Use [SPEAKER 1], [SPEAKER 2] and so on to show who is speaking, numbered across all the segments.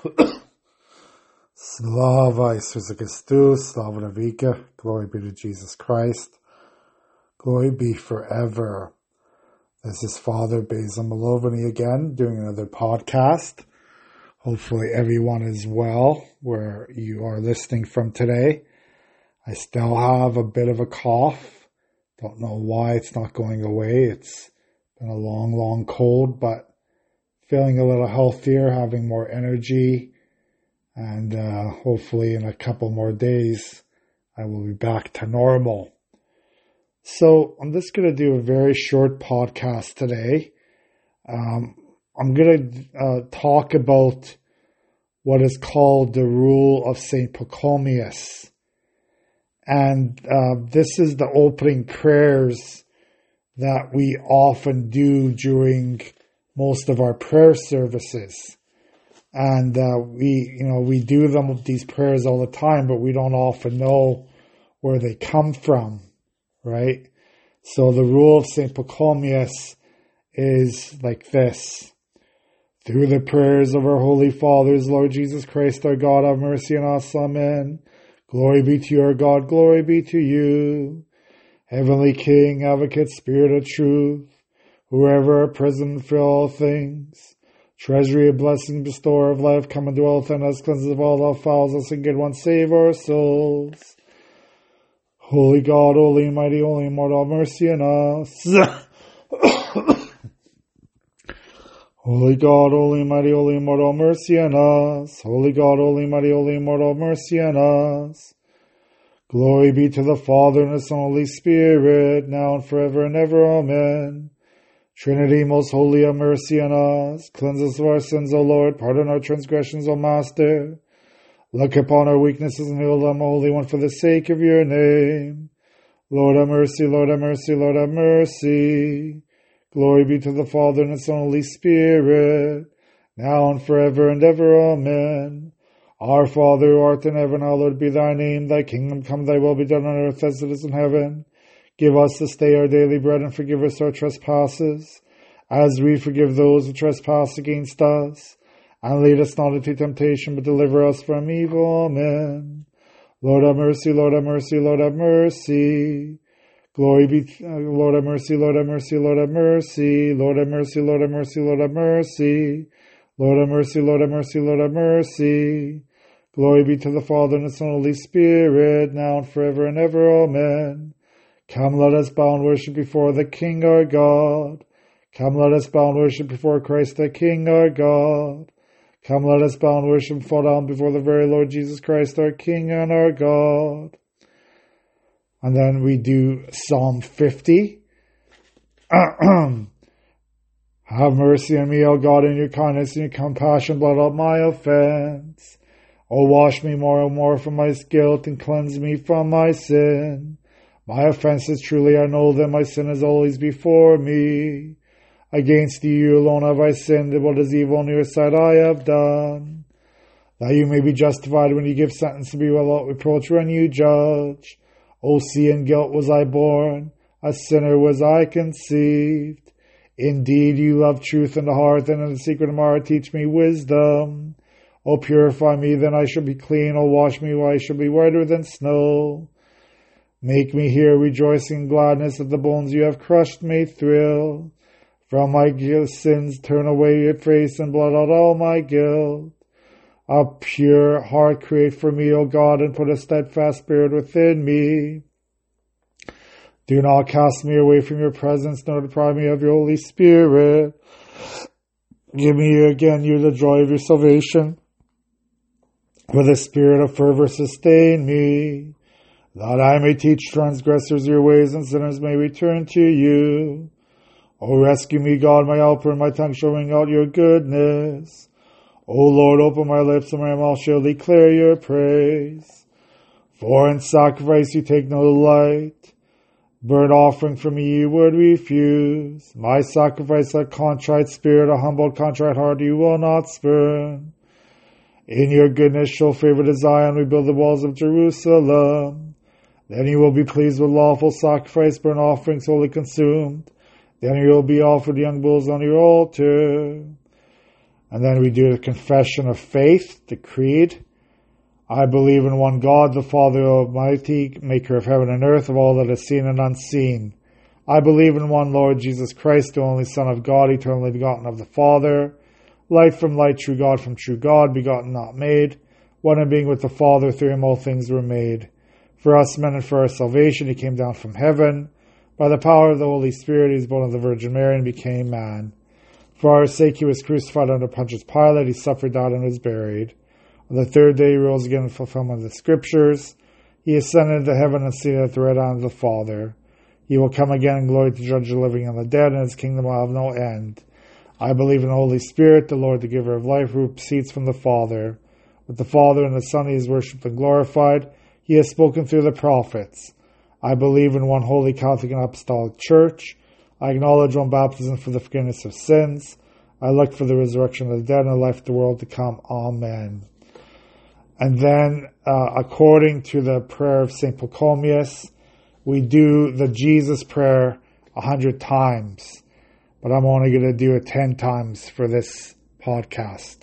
[SPEAKER 1] Slava Isus Christus, Slava Navika, glory be to Jesus Christ, glory be forever. This is Father Basil Malovany again, doing another podcast. Hopefully everyone is well where you are listening from today. I still have a bit of a cough. Don't know why it's not going away. It's been a long, long cold, but feeling a little healthier, having more energy, and uh, hopefully in a couple more days I will be back to normal. So I'm just going to do a very short podcast today. Um, I'm going to uh, talk about what is called the rule of Saint Pachomius. And uh, this is the opening prayers that we often do during most of our prayer services. And uh, we, you know, we do them these prayers all the time, but we don't often know where they come from, right? So the rule of St. Pachomius is like this. Through the prayers of our holy fathers, Lord Jesus Christ, our God, have mercy on us. Amen. Glory be to your God. Glory be to you. Heavenly King, Advocate, Spirit of Truth whoever a prison for all things. Treasury of blessing, bestower of life, come and dwell within us, cleanse of all our fouls, us and good ones, save our souls. Holy God, holy, mighty, holy, immortal, mercy on us. Holy God, holy, mighty, holy, immortal, mercy on us. Holy God, holy, mighty, holy, immortal, mercy on us. Glory be to the Father and the Son, Holy Spirit, now and forever and ever. Amen. Trinity, most holy, have mercy on us. Cleanse us of our sins, O Lord. Pardon our transgressions, O Master. Look upon our weaknesses and heal them, Holy One, for the sake of your name. Lord have mercy, Lord have mercy, Lord have mercy. Glory be to the Father and Son Holy Spirit, now and forever and ever. Amen. Our Father who art in heaven, hallowed be thy name. Thy kingdom come, thy will be done on earth as it is in heaven. Give us this day our daily bread and forgive us our trespasses, as we forgive those who trespass against us. And lead us not into temptation, but deliver us from evil. Amen. Lord have mercy, Lord have mercy, Lord have mercy. Glory be, th- Lord have mercy, Lord have mercy, Lord have mercy. Lord have mercy, Lord have mercy, Lord have mercy. Lord have mercy, Lord have mercy, Lord have mercy. Glory be to the Father and the Son and the Holy Spirit, now and forever and ever. Amen. Come, let us bow and worship before the King our God. Come, let us bow and worship before Christ the King our God. Come, let us bow and worship and fall down before the very Lord Jesus Christ, our King and our God. And then we do Psalm 50. Have mercy on me, O God, in your kindness and your compassion, blot out my offense. O wash me more and more from my guilt and cleanse me from my sin. My offences truly I know them, my sin is always before me. Against you alone have I sinned, and what is evil on your side I have done. That you may be justified when you give sentence to be without reproach when you judge. O see in guilt was I born, a sinner was I conceived. Indeed, you love truth in the heart, and in the secret of my heart teach me wisdom. O purify me, then I shall be clean. O wash me, I shall be whiter than snow. Make me hear rejoicing gladness that the bones you have crushed may thrill. From my guilt sins turn away your face and blot out all my guilt. A pure heart create for me, O God, and put a steadfast spirit within me. Do not cast me away from your presence, nor deprive me of your Holy Spirit. Give me again you the joy of your salvation. With a spirit of fervor sustain me that I may teach transgressors your ways and sinners may return to you. O rescue me, God, my helper, my tongue shall ring out your goodness. O Lord, open my lips, and my mouth shall declare your praise. For in sacrifice you take no delight. Burnt offering from me you would refuse. My sacrifice, a contrite spirit, a humble, contrite heart you will not spurn. In your goodness show favor Zion, rebuild the walls of Jerusalem. Then you will be pleased with lawful sacrifice, burnt offerings wholly consumed. Then you will be offered young bulls on your altar. And then we do the confession of faith, the creed. I believe in one God, the Father Almighty, maker of heaven and earth, of all that is seen and unseen. I believe in one Lord Jesus Christ, the only Son of God, eternally begotten of the Father, light from light, true God from true God, begotten, not made, one in being with the Father, through him all things were made. For us men and for our salvation, he came down from heaven. By the power of the Holy Spirit, he was born of the Virgin Mary and became man. For our sake he was crucified under Pontius Pilate, he suffered, died, and was buried. On the third day he rose again in fulfillment of the Scriptures. He ascended into heaven and seated at the right hand of the Father. He will come again in glory to judge the living and the dead, and his kingdom will have no end. I believe in the Holy Spirit, the Lord, the giver of life, who proceeds from the Father. With the Father and the Son he is worshipped and glorified. He has spoken through the prophets. I believe in one holy Catholic and Apostolic Church. I acknowledge one baptism for the forgiveness of sins. I look for the resurrection of the dead and the life of the world to come. Amen. And then, uh, according to the prayer of St. Pachomius, we do the Jesus prayer a hundred times, but I'm only going to do it ten times for this podcast.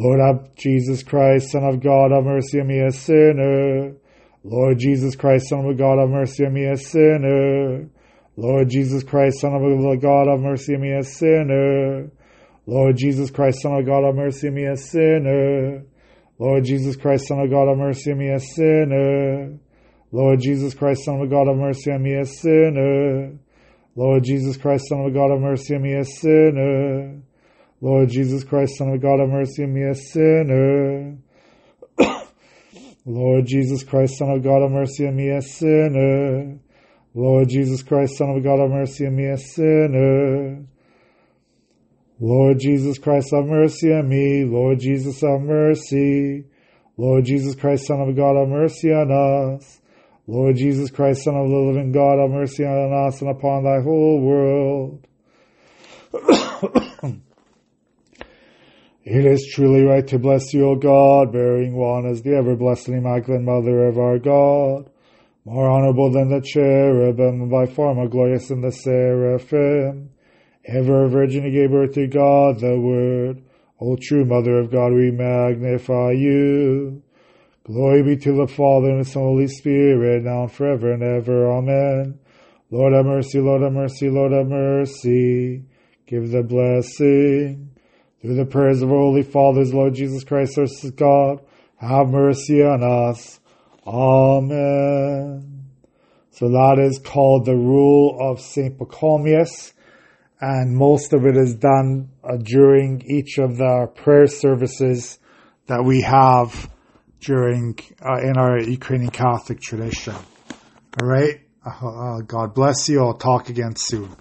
[SPEAKER 1] Lord up Jesus Christ, Son of God, have mercy on me, a sinner. Lord Jesus Christ, Son of God, have mercy on me, a sinner. Lord Jesus Christ, Son of God, have mercy on me, a sinner. Lord Jesus Christ, Son of God, have mercy on me, a sinner. Lord Jesus Christ, Son of God, have mercy on me, a sinner. Lord Jesus Christ, Son of God, have mercy on me, a sinner. Lord Jesus Christ, Son of God, have mercy on me, a sinner. Lord Jesus Christ, Son of God, have mercy on me, a sinner. Lord Jesus Christ, Son of God, have mercy on me, a sinner. Lord Jesus Christ, Son of God, have mercy on me, a sinner. Lord Jesus Christ, have mercy on me. Lord Jesus, have mercy. Lord Jesus Christ, Son of God, have mercy on us. Lord Jesus Christ, Son of the living God, have mercy on us and upon thy whole world. It is truly right to bless you, O God, bearing one as the ever blessed immaculate Mother of our God, more honorable than the cherubim, by far more glorious than the seraphim. Ever virgin who gave birth to God, the Word. O true Mother of God, we magnify you. Glory be to the Father and the Holy Spirit, now and forever and ever. Amen. Lord have mercy, Lord have mercy, Lord have mercy. Give the blessing. Through the prayers of our Holy Fathers, Lord Jesus Christ, our God, have mercy on us. Amen. So that is called the rule of St. Pachomius, and most of it is done uh, during each of the prayer services that we have during uh, in our Ukrainian Catholic tradition. All right. Uh, uh God bless you. I'll talk again soon.